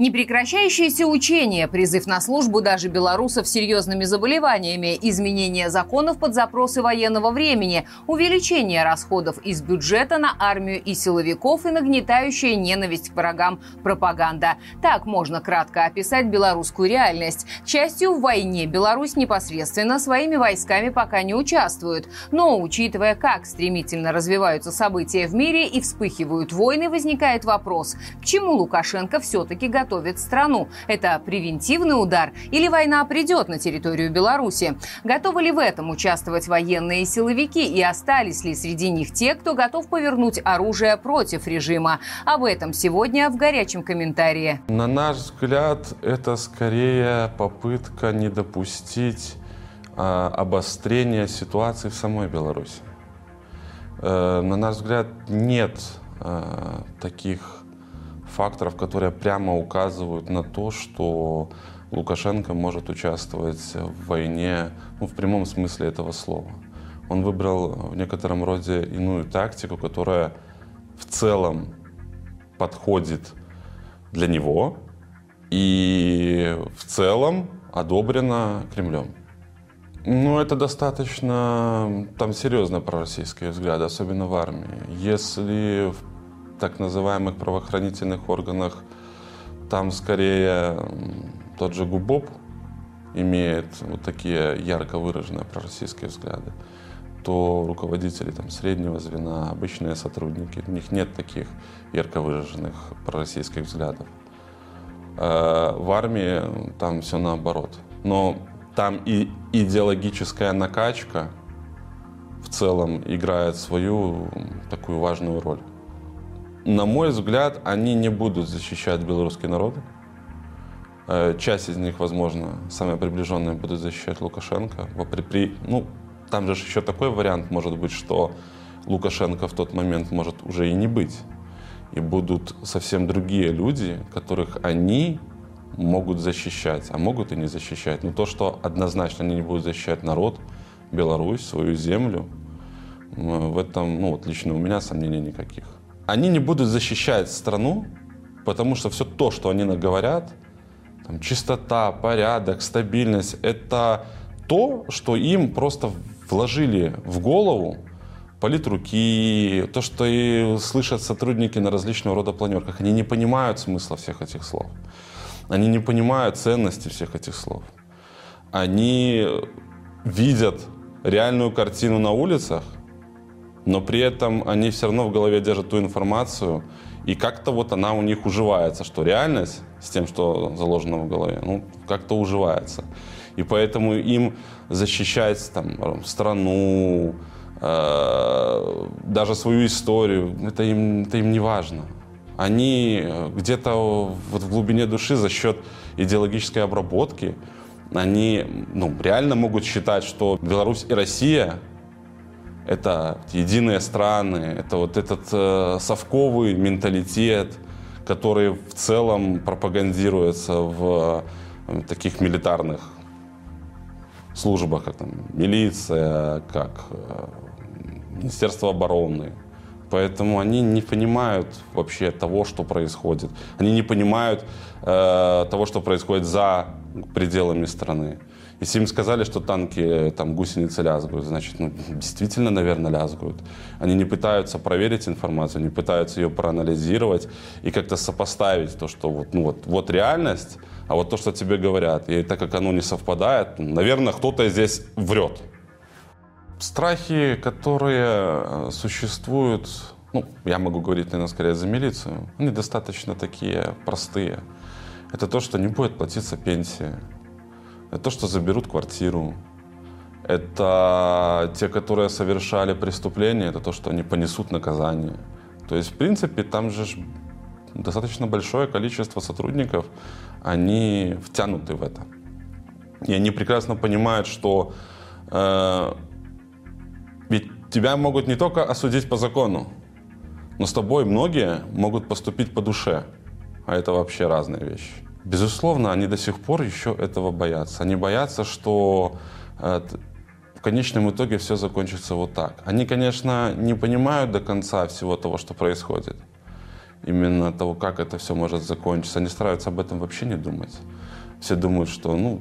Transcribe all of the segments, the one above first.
Непрекращающиеся учения, призыв на службу даже белорусов с серьезными заболеваниями, изменение законов под запросы военного времени, увеличение расходов из бюджета на армию и силовиков и нагнетающая ненависть к врагам пропаганда. Так можно кратко описать белорусскую реальность. К счастью, в войне Беларусь непосредственно своими войсками пока не участвует. Но, учитывая, как стремительно развиваются события в мире и вспыхивают войны, возникает вопрос, к чему Лукашенко все-таки готов готовит страну. Это превентивный удар или война придет на территорию Беларуси? Готовы ли в этом участвовать военные силовики и остались ли среди них те, кто готов повернуть оружие против режима? Об этом сегодня в горячем комментарии. На наш взгляд, это скорее попытка не допустить а, обострения ситуации в самой Беларуси. Э, на наш взгляд, нет а, таких факторов, которые прямо указывают на то, что Лукашенко может участвовать в войне ну, в прямом смысле этого слова. Он выбрал в некотором роде иную тактику, которая в целом подходит для него и в целом одобрена Кремлем. Ну, это достаточно там серьезно пророссийские взгляды, особенно в армии. Если в так называемых правоохранительных органах там скорее тот же ГУБОП имеет вот такие ярко выраженные пророссийские взгляды, то руководители там, среднего звена, обычные сотрудники, у них нет таких ярко выраженных пророссийских взглядов. Э, в армии там все наоборот. Но там и идеологическая накачка в целом играет свою такую важную роль на мой взгляд, они не будут защищать белорусский народ. Э, часть из них, возможно, самые приближенные будут защищать Лукашенко. Ну, там же еще такой вариант может быть, что Лукашенко в тот момент может уже и не быть. И будут совсем другие люди, которых они могут защищать, а могут и не защищать. Но то, что однозначно они не будут защищать народ, Беларусь, свою землю, в этом, ну вот лично у меня сомнений никаких они не будут защищать страну, потому что все то, что они наговорят, там, чистота, порядок, стабильность, это то, что им просто вложили в голову политруки, то, что и слышат сотрудники на различного рода планерках. Они не понимают смысла всех этих слов. Они не понимают ценности всех этих слов. Они видят реальную картину на улицах, но при этом они все равно в голове держат ту информацию, и как-то вот она у них уживается, что реальность с тем, что заложено в голове, ну, как-то уживается. И поэтому им защищать там, страну, э, даже свою историю, это им, это им не важно. Они где-то вот в глубине души за счет идеологической обработки, они ну, реально могут считать, что Беларусь и Россия это единые страны, это вот этот э, совковый менталитет, который в целом пропагандируется в э, таких милитарных службах, как там, милиция, как э, Министерство обороны. Поэтому они не понимают вообще того, что происходит. Они не понимают э, того, что происходит за пределами страны. Если им сказали, что танки, там, гусеницы лязгают, значит, ну, действительно, наверное, лязгают. Они не пытаются проверить информацию, не пытаются ее проанализировать и как-то сопоставить то, что вот, ну, вот, вот реальность, а вот то, что тебе говорят. И так как оно не совпадает, ну, наверное, кто-то здесь врет. Страхи, которые э, существуют, ну, я могу говорить, наверное, скорее за милицию, они достаточно такие простые. Это то, что не будет платиться пенсия, это то, что заберут квартиру. Это те, которые совершали преступления, это то, что они понесут наказание. То есть, в принципе, там же достаточно большое количество сотрудников, они втянуты в это. И они прекрасно понимают, что э, ведь тебя могут не только осудить по закону, но с тобой многие могут поступить по душе. А это вообще разные вещи. Безусловно, они до сих пор еще этого боятся. Они боятся, что э, в конечном итоге все закончится вот так. Они, конечно, не понимают до конца всего того, что происходит. именно того, как это все может закончиться. Они стараются об этом вообще не думать. Все думают, что ну,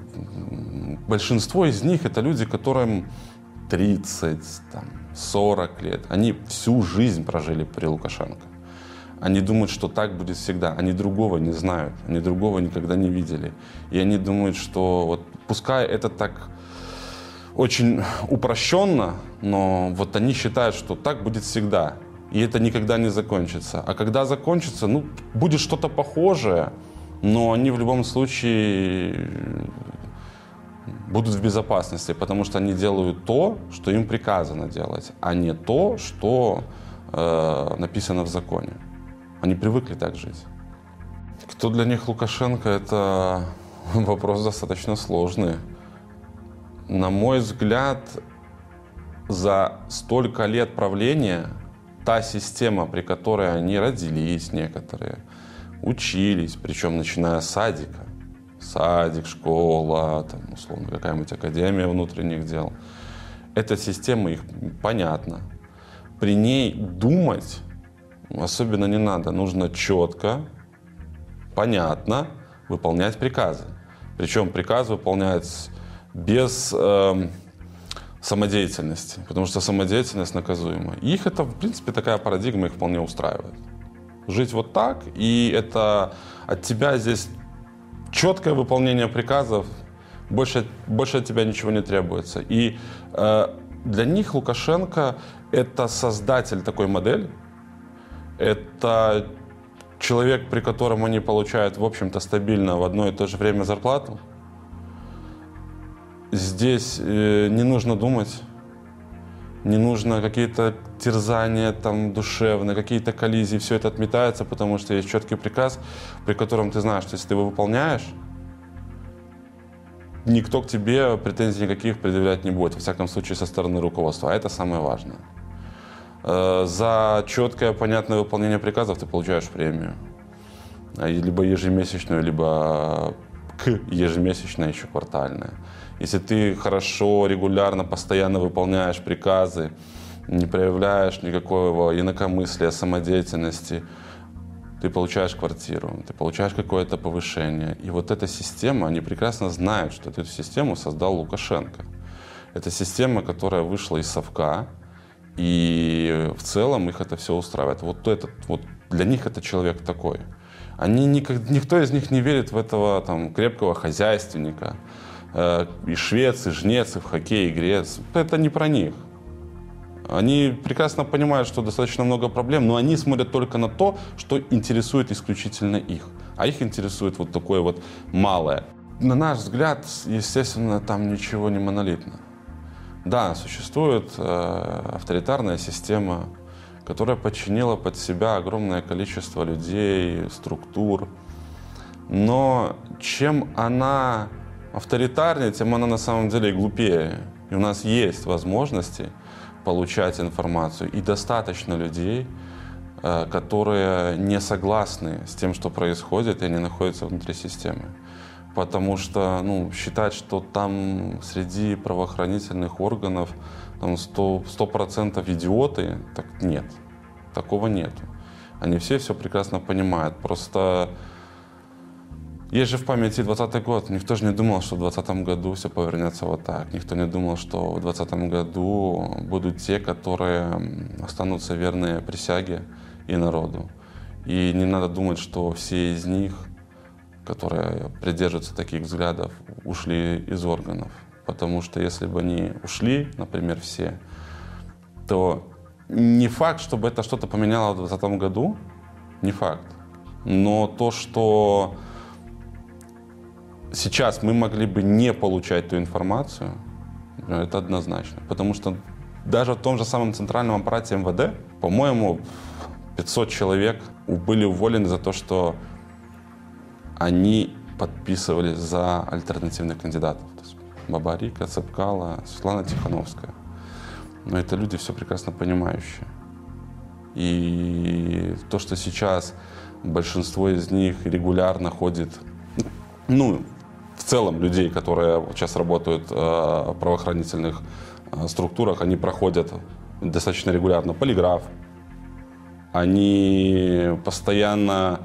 большинство из них это люди, которым 30, там, 40 лет. Они всю жизнь прожили при Лукашенко. Они думают, что так будет всегда. Они другого не знают. Они другого никогда не видели. И они думают, что вот пускай это так очень упрощенно, но вот они считают, что так будет всегда. И это никогда не закончится. А когда закончится, ну, будет что-то похожее, но они в любом случае будут в безопасности, потому что они делают то, что им приказано делать, а не то, что э, написано в законе. Они привыкли так жить. Кто для них Лукашенко, это вопрос достаточно сложный. На мой взгляд, за столько лет правления та система, при которой они родились некоторые, учились, причем начиная с садика, садик, школа, там, условно, какая-нибудь академия внутренних дел, эта система их понятна. При ней думать особенно не надо. Нужно четко, понятно выполнять приказы. Причем приказ выполняется без э, самодеятельности, потому что самодеятельность наказуема. Их это, в принципе, такая парадигма их вполне устраивает. Жить вот так, и это от тебя здесь четкое выполнение приказов, больше, больше от тебя ничего не требуется. И э, для них Лукашенко это создатель такой модели, это человек, при котором они получают, в общем-то, стабильно в одно и то же время зарплату. Здесь э, не нужно думать, не нужно какие-то терзания там душевные, какие-то коллизии, все это отметается, потому что есть четкий приказ, при котором ты знаешь, что если ты его выполняешь, никто к тебе претензий никаких предъявлять не будет, во всяком случае со стороны руководства, а это самое важное. Э, за четкое, понятное выполнение приказов ты получаешь премию. А, либо ежемесячную, либо к ежемесячной еще квартальная. Если ты хорошо, регулярно, постоянно выполняешь приказы, не проявляешь никакого инакомыслия, самодеятельности, ты получаешь квартиру, ты получаешь какое-то повышение. И вот эта система, они прекрасно знают, что эту систему создал Лукашенко. Это система, которая вышла из совка, и в целом их это все устраивает. Вот этот, вот для них это человек такой. Они никак, никто из них не верит в этого там, крепкого хозяйственника. Э, и швец, и жнец, и в хоккей, игрец. Это не про них. Они прекрасно понимают, что достаточно много проблем, но они смотрят только на то, что интересует исключительно их. А их интересует вот такое вот малое. На наш взгляд, естественно, там ничего не монолитно. Да, существует э, авторитарная система, которая подчинила под себя огромное количество людей, структур. Но чем она авторитарнее, тем она на самом деле глупее. И у нас есть возможности получать информацию. И достаточно людей, э, которые не согласны с тем, что происходит, и они находятся внутри системы потому что ну, считать, что там среди правоохранительных органов там 100%, 100% идиоты, так нет, такого нет. Они все все прекрасно понимают. Просто есть же в памяти 20 год. Никто же не думал, что в 2020 году все повернется вот так. Никто не думал, что в 2020 году будут те, которые останутся верные присяге и народу. И не надо думать, что все из них которые придерживаются таких взглядов, ушли из органов. Потому что если бы они ушли, например, все, то не факт, чтобы это что-то поменяло в 2020 году, не факт. Но то, что сейчас мы могли бы не получать ту информацию, это однозначно. Потому что даже в том же самом центральном аппарате МВД, по-моему, 500 человек были уволены за то, что они подписывались за альтернативных кандидатов. То есть Бабарика, Цепкала, Светлана Тихановская. Но это люди все прекрасно понимающие. И то, что сейчас большинство из них регулярно ходит, ну, в целом людей, которые сейчас работают в правоохранительных структурах, они проходят достаточно регулярно полиграф, они постоянно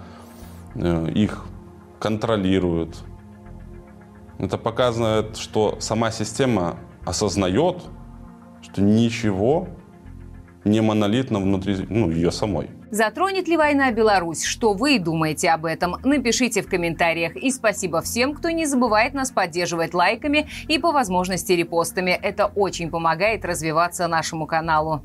э, их контролируют. Это показывает, что сама система осознает, что ничего не монолитно внутри ну, ее самой. Затронет ли война Беларусь? Что вы думаете об этом? Напишите в комментариях. И спасибо всем, кто не забывает нас поддерживать лайками и по возможности репостами. Это очень помогает развиваться нашему каналу.